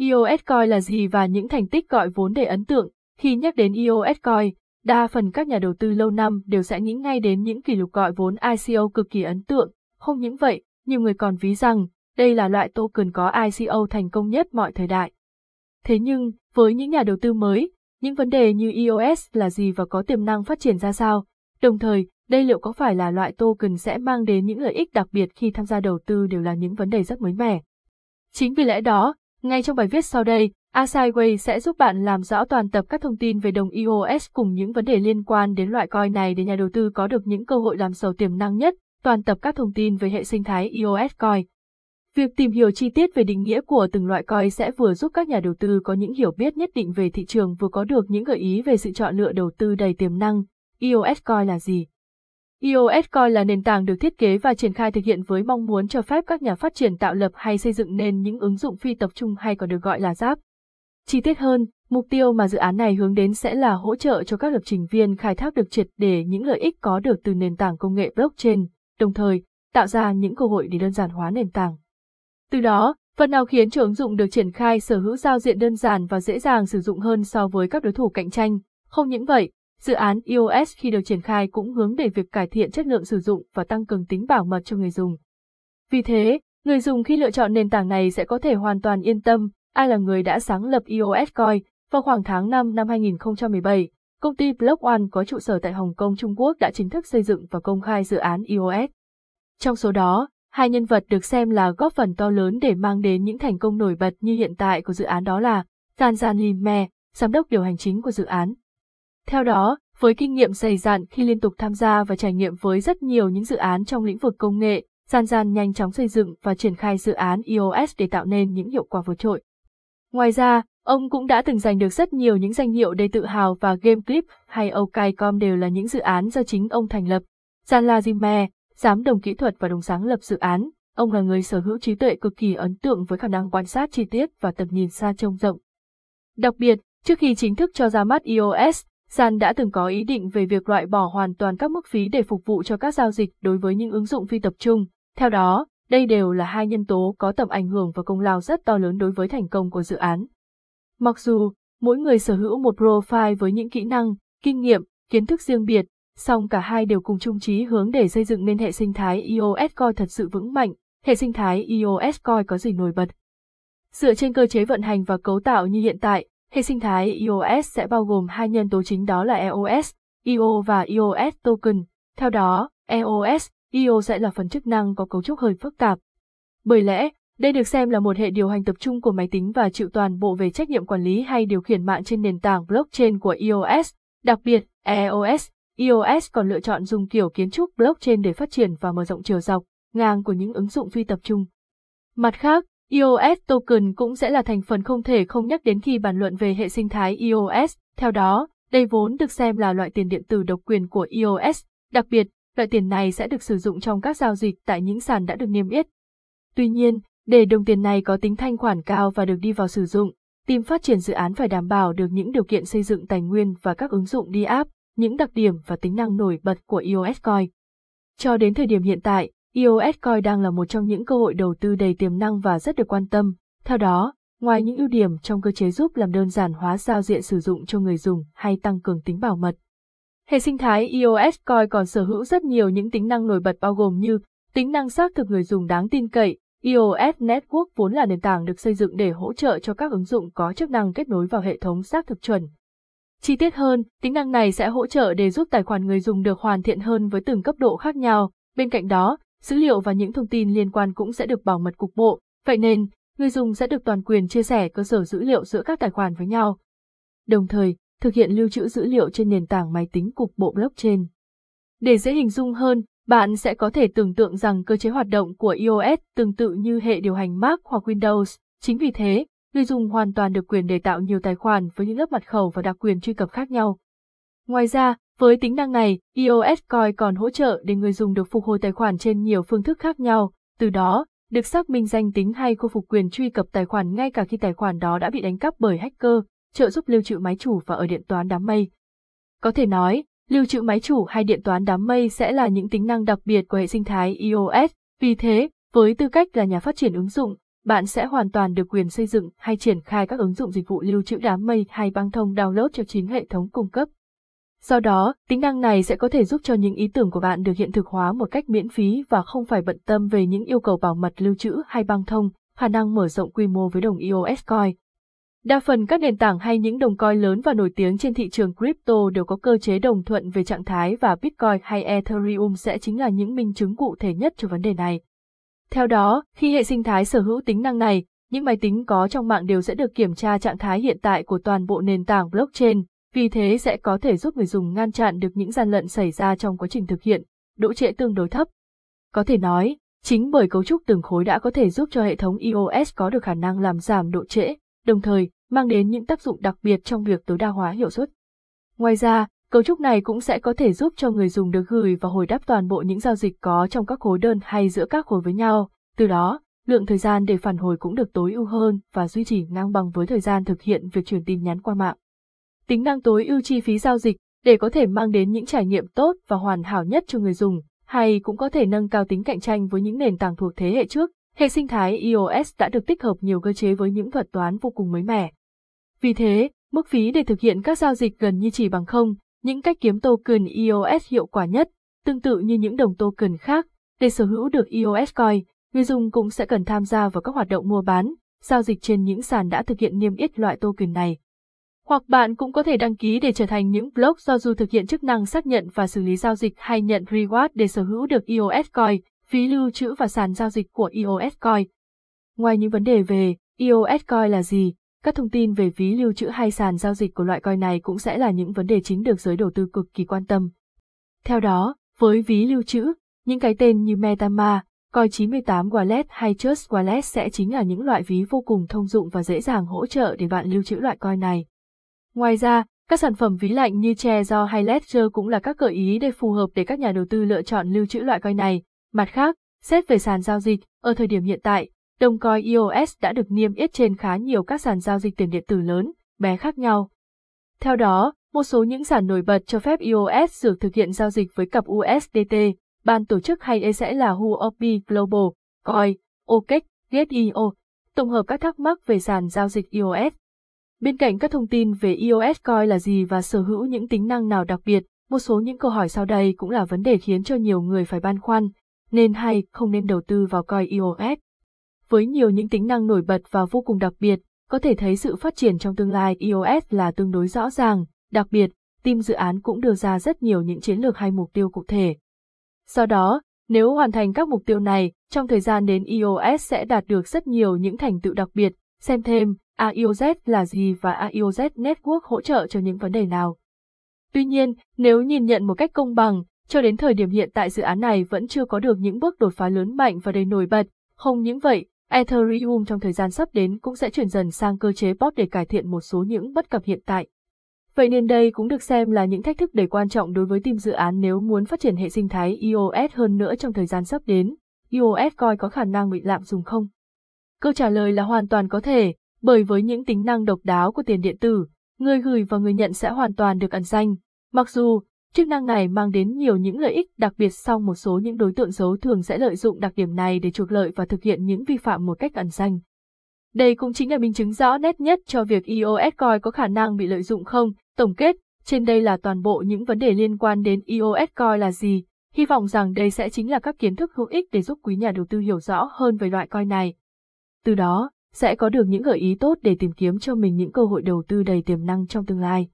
EOS Coin là gì và những thành tích gọi vốn để ấn tượng. Khi nhắc đến EOS Coin, đa phần các nhà đầu tư lâu năm đều sẽ nghĩ ngay đến những kỷ lục gọi vốn ICO cực kỳ ấn tượng. Không những vậy, nhiều người còn ví rằng đây là loại token có ICO thành công nhất mọi thời đại. Thế nhưng, với những nhà đầu tư mới, những vấn đề như EOS là gì và có tiềm năng phát triển ra sao, đồng thời, đây liệu có phải là loại token sẽ mang đến những lợi ích đặc biệt khi tham gia đầu tư đều là những vấn đề rất mới mẻ. Chính vì lẽ đó, ngay trong bài viết sau đây, Asaiway sẽ giúp bạn làm rõ toàn tập các thông tin về đồng EOS cùng những vấn đề liên quan đến loại coin này để nhà đầu tư có được những cơ hội làm giàu tiềm năng nhất, toàn tập các thông tin về hệ sinh thái EOS coin. Việc tìm hiểu chi tiết về định nghĩa của từng loại coin sẽ vừa giúp các nhà đầu tư có những hiểu biết nhất định về thị trường vừa có được những gợi ý về sự chọn lựa đầu tư đầy tiềm năng. EOS coin là gì? iOS Coin là nền tảng được thiết kế và triển khai thực hiện với mong muốn cho phép các nhà phát triển tạo lập hay xây dựng nên những ứng dụng phi tập trung hay còn được gọi là giáp. Chi tiết hơn, mục tiêu mà dự án này hướng đến sẽ là hỗ trợ cho các lập trình viên khai thác được triệt để những lợi ích có được từ nền tảng công nghệ blockchain, đồng thời tạo ra những cơ hội để đơn giản hóa nền tảng. Từ đó, phần nào khiến cho ứng dụng được triển khai sở hữu giao diện đơn giản và dễ dàng sử dụng hơn so với các đối thủ cạnh tranh. Không những vậy, Dự án iOS khi được triển khai cũng hướng để việc cải thiện chất lượng sử dụng và tăng cường tính bảo mật cho người dùng. Vì thế, người dùng khi lựa chọn nền tảng này sẽ có thể hoàn toàn yên tâm, ai là người đã sáng lập iOS Coin. Vào khoảng tháng 5 năm 2017, công ty Block One có trụ sở tại Hồng Kông Trung Quốc đã chính thức xây dựng và công khai dự án iOS. Trong số đó, hai nhân vật được xem là góp phần to lớn để mang đến những thành công nổi bật như hiện tại của dự án đó là Tan Jan Lim Me, giám đốc điều hành chính của dự án, theo đó, với kinh nghiệm dày dặn khi liên tục tham gia và trải nghiệm với rất nhiều những dự án trong lĩnh vực công nghệ, Gian Gian nhanh chóng xây dựng và triển khai dự án iOS để tạo nên những hiệu quả vượt trội. Ngoài ra, ông cũng đã từng giành được rất nhiều những danh hiệu đầy tự hào và Game Clip hay OKCom đều là những dự án do chính ông thành lập. Gian Lazime, giám đồng kỹ thuật và đồng sáng lập dự án, ông là người sở hữu trí tuệ cực kỳ ấn tượng với khả năng quan sát chi tiết và tầm nhìn xa trông rộng. Đặc biệt, trước khi chính thức cho ra mắt iOS, San đã từng có ý định về việc loại bỏ hoàn toàn các mức phí để phục vụ cho các giao dịch đối với những ứng dụng phi tập trung. Theo đó, đây đều là hai nhân tố có tầm ảnh hưởng và công lao rất to lớn đối với thành công của dự án. Mặc dù, mỗi người sở hữu một profile với những kỹ năng, kinh nghiệm, kiến thức riêng biệt, song cả hai đều cùng chung chí hướng để xây dựng nên hệ sinh thái iOS Core thật sự vững mạnh. Hệ sinh thái iOS Core có gì nổi bật? Dựa trên cơ chế vận hành và cấu tạo như hiện tại, Hệ sinh thái iOS sẽ bao gồm hai nhân tố chính đó là EOS, IO và iOS token. Theo đó, EOS, IO sẽ là phần chức năng có cấu trúc hơi phức tạp. Bởi lẽ, đây được xem là một hệ điều hành tập trung của máy tính và chịu toàn bộ về trách nhiệm quản lý hay điều khiển mạng trên nền tảng blockchain của iOS. Đặc biệt, EOS, iOS còn lựa chọn dùng kiểu kiến trúc blockchain để phát triển và mở rộng chiều dọc, ngang của những ứng dụng phi tập trung. Mặt khác, EOS token cũng sẽ là thành phần không thể không nhắc đến khi bàn luận về hệ sinh thái EOS. Theo đó, đây vốn được xem là loại tiền điện tử độc quyền của EOS. Đặc biệt, loại tiền này sẽ được sử dụng trong các giao dịch tại những sàn đã được niêm yết. Tuy nhiên, để đồng tiền này có tính thanh khoản cao và được đi vào sử dụng, team phát triển dự án phải đảm bảo được những điều kiện xây dựng tài nguyên và các ứng dụng đi áp, những đặc điểm và tính năng nổi bật của EOS Coin. Cho đến thời điểm hiện tại, EOS Coi đang là một trong những cơ hội đầu tư đầy tiềm năng và rất được quan tâm. Theo đó, ngoài những ưu điểm trong cơ chế giúp làm đơn giản hóa giao diện sử dụng cho người dùng hay tăng cường tính bảo mật, hệ sinh thái EOS Coi còn sở hữu rất nhiều những tính năng nổi bật bao gồm như tính năng xác thực người dùng đáng tin cậy. EOS Network vốn là nền tảng được xây dựng để hỗ trợ cho các ứng dụng có chức năng kết nối vào hệ thống xác thực chuẩn. Chi tiết hơn, tính năng này sẽ hỗ trợ để giúp tài khoản người dùng được hoàn thiện hơn với từng cấp độ khác nhau. Bên cạnh đó, dữ liệu và những thông tin liên quan cũng sẽ được bảo mật cục bộ, vậy nên, người dùng sẽ được toàn quyền chia sẻ cơ sở dữ liệu giữa các tài khoản với nhau. Đồng thời, thực hiện lưu trữ dữ liệu trên nền tảng máy tính cục bộ blockchain. Để dễ hình dung hơn, bạn sẽ có thể tưởng tượng rằng cơ chế hoạt động của iOS tương tự như hệ điều hành Mac hoặc Windows. Chính vì thế, người dùng hoàn toàn được quyền để tạo nhiều tài khoản với những lớp mật khẩu và đặc quyền truy cập khác nhau. Ngoài ra, với tính năng này, iOS Coin còn hỗ trợ để người dùng được phục hồi tài khoản trên nhiều phương thức khác nhau, từ đó, được xác minh danh tính hay khôi phục quyền truy cập tài khoản ngay cả khi tài khoản đó đã bị đánh cắp bởi hacker, trợ giúp lưu trữ máy chủ và ở điện toán đám mây. Có thể nói, lưu trữ máy chủ hay điện toán đám mây sẽ là những tính năng đặc biệt của hệ sinh thái iOS, vì thế, với tư cách là nhà phát triển ứng dụng, bạn sẽ hoàn toàn được quyền xây dựng hay triển khai các ứng dụng dịch vụ lưu trữ đám mây hay băng thông download cho chính hệ thống cung cấp. Do đó, tính năng này sẽ có thể giúp cho những ý tưởng của bạn được hiện thực hóa một cách miễn phí và không phải bận tâm về những yêu cầu bảo mật lưu trữ hay băng thông, khả năng mở rộng quy mô với đồng EOS Coin. Đa phần các nền tảng hay những đồng coin lớn và nổi tiếng trên thị trường crypto đều có cơ chế đồng thuận về trạng thái và Bitcoin hay Ethereum sẽ chính là những minh chứng cụ thể nhất cho vấn đề này. Theo đó, khi hệ sinh thái sở hữu tính năng này, những máy tính có trong mạng đều sẽ được kiểm tra trạng thái hiện tại của toàn bộ nền tảng blockchain, vì thế sẽ có thể giúp người dùng ngăn chặn được những gian lận xảy ra trong quá trình thực hiện, độ trễ tương đối thấp. Có thể nói, chính bởi cấu trúc từng khối đã có thể giúp cho hệ thống iOS có được khả năng làm giảm độ trễ, đồng thời mang đến những tác dụng đặc biệt trong việc tối đa hóa hiệu suất. Ngoài ra, cấu trúc này cũng sẽ có thể giúp cho người dùng được gửi và hồi đáp toàn bộ những giao dịch có trong các khối đơn hay giữa các khối với nhau, từ đó, lượng thời gian để phản hồi cũng được tối ưu hơn và duy trì ngang bằng với thời gian thực hiện việc truyền tin nhắn qua mạng. Tính năng tối ưu chi phí giao dịch để có thể mang đến những trải nghiệm tốt và hoàn hảo nhất cho người dùng, hay cũng có thể nâng cao tính cạnh tranh với những nền tảng thuộc thế hệ trước. Hệ sinh thái EOS đã được tích hợp nhiều cơ chế với những thuật toán vô cùng mới mẻ. Vì thế, mức phí để thực hiện các giao dịch gần như chỉ bằng không, những cách kiếm token EOS hiệu quả nhất, tương tự như những đồng token khác, để sở hữu được EOS Coin, người dùng cũng sẽ cần tham gia vào các hoạt động mua bán, giao dịch trên những sàn đã thực hiện niêm yết loại token này. Hoặc bạn cũng có thể đăng ký để trở thành những block do dù thực hiện chức năng xác nhận và xử lý giao dịch hay nhận reward để sở hữu được EOS Coin, phí lưu trữ và sàn giao dịch của EOS Coin. Ngoài những vấn đề về EOS Coin là gì, các thông tin về ví lưu trữ hay sàn giao dịch của loại coin này cũng sẽ là những vấn đề chính được giới đầu tư cực kỳ quan tâm. Theo đó, với ví lưu trữ, những cái tên như MetaMask, Coin98 Wallet hay Trust Wallet sẽ chính là những loại ví vô cùng thông dụng và dễ dàng hỗ trợ để bạn lưu trữ loại coin này. Ngoài ra, các sản phẩm ví lạnh như Trezor hay Ledger cũng là các gợi ý để phù hợp để các nhà đầu tư lựa chọn lưu trữ loại coin này. Mặt khác, xét về sàn giao dịch, ở thời điểm hiện tại, đồng coin EOS đã được niêm yết trên khá nhiều các sàn giao dịch tiền điện tử lớn, bé khác nhau. Theo đó, một số những sàn nổi bật cho phép EOS được thực hiện giao dịch với cặp USDT, ban tổ chức hay e sẽ là Huobi Global, Coin, OKEX, GetEO. tổng hợp các thắc mắc về sàn giao dịch EOS. Bên cạnh các thông tin về EOS coi là gì và sở hữu những tính năng nào đặc biệt, một số những câu hỏi sau đây cũng là vấn đề khiến cho nhiều người phải băn khoăn, nên hay không nên đầu tư vào coin EOS. Với nhiều những tính năng nổi bật và vô cùng đặc biệt, có thể thấy sự phát triển trong tương lai EOS là tương đối rõ ràng, đặc biệt, team dự án cũng đưa ra rất nhiều những chiến lược hay mục tiêu cụ thể. Do đó, nếu hoàn thành các mục tiêu này, trong thời gian đến EOS sẽ đạt được rất nhiều những thành tựu đặc biệt, xem thêm AIOZ là gì và AIOZ Network hỗ trợ cho những vấn đề nào. Tuy nhiên, nếu nhìn nhận một cách công bằng, cho đến thời điểm hiện tại dự án này vẫn chưa có được những bước đột phá lớn mạnh và đầy nổi bật, không những vậy, Ethereum trong thời gian sắp đến cũng sẽ chuyển dần sang cơ chế bot để cải thiện một số những bất cập hiện tại. Vậy nên đây cũng được xem là những thách thức đầy quan trọng đối với team dự án nếu muốn phát triển hệ sinh thái EOS hơn nữa trong thời gian sắp đến. EOS coi có khả năng bị lạm dùng không? Câu trả lời là hoàn toàn có thể, bởi với những tính năng độc đáo của tiền điện tử, người gửi và người nhận sẽ hoàn toàn được ẩn danh. Mặc dù, chức năng này mang đến nhiều những lợi ích đặc biệt song một số những đối tượng xấu thường sẽ lợi dụng đặc điểm này để trục lợi và thực hiện những vi phạm một cách ẩn danh. Đây cũng chính là minh chứng rõ nét nhất cho việc EOS Coin có khả năng bị lợi dụng không. Tổng kết, trên đây là toàn bộ những vấn đề liên quan đến EOS Coin là gì. Hy vọng rằng đây sẽ chính là các kiến thức hữu ích để giúp quý nhà đầu tư hiểu rõ hơn về loại coin này. Từ đó, sẽ có được những gợi ý tốt để tìm kiếm cho mình những cơ hội đầu tư đầy tiềm năng trong tương lai.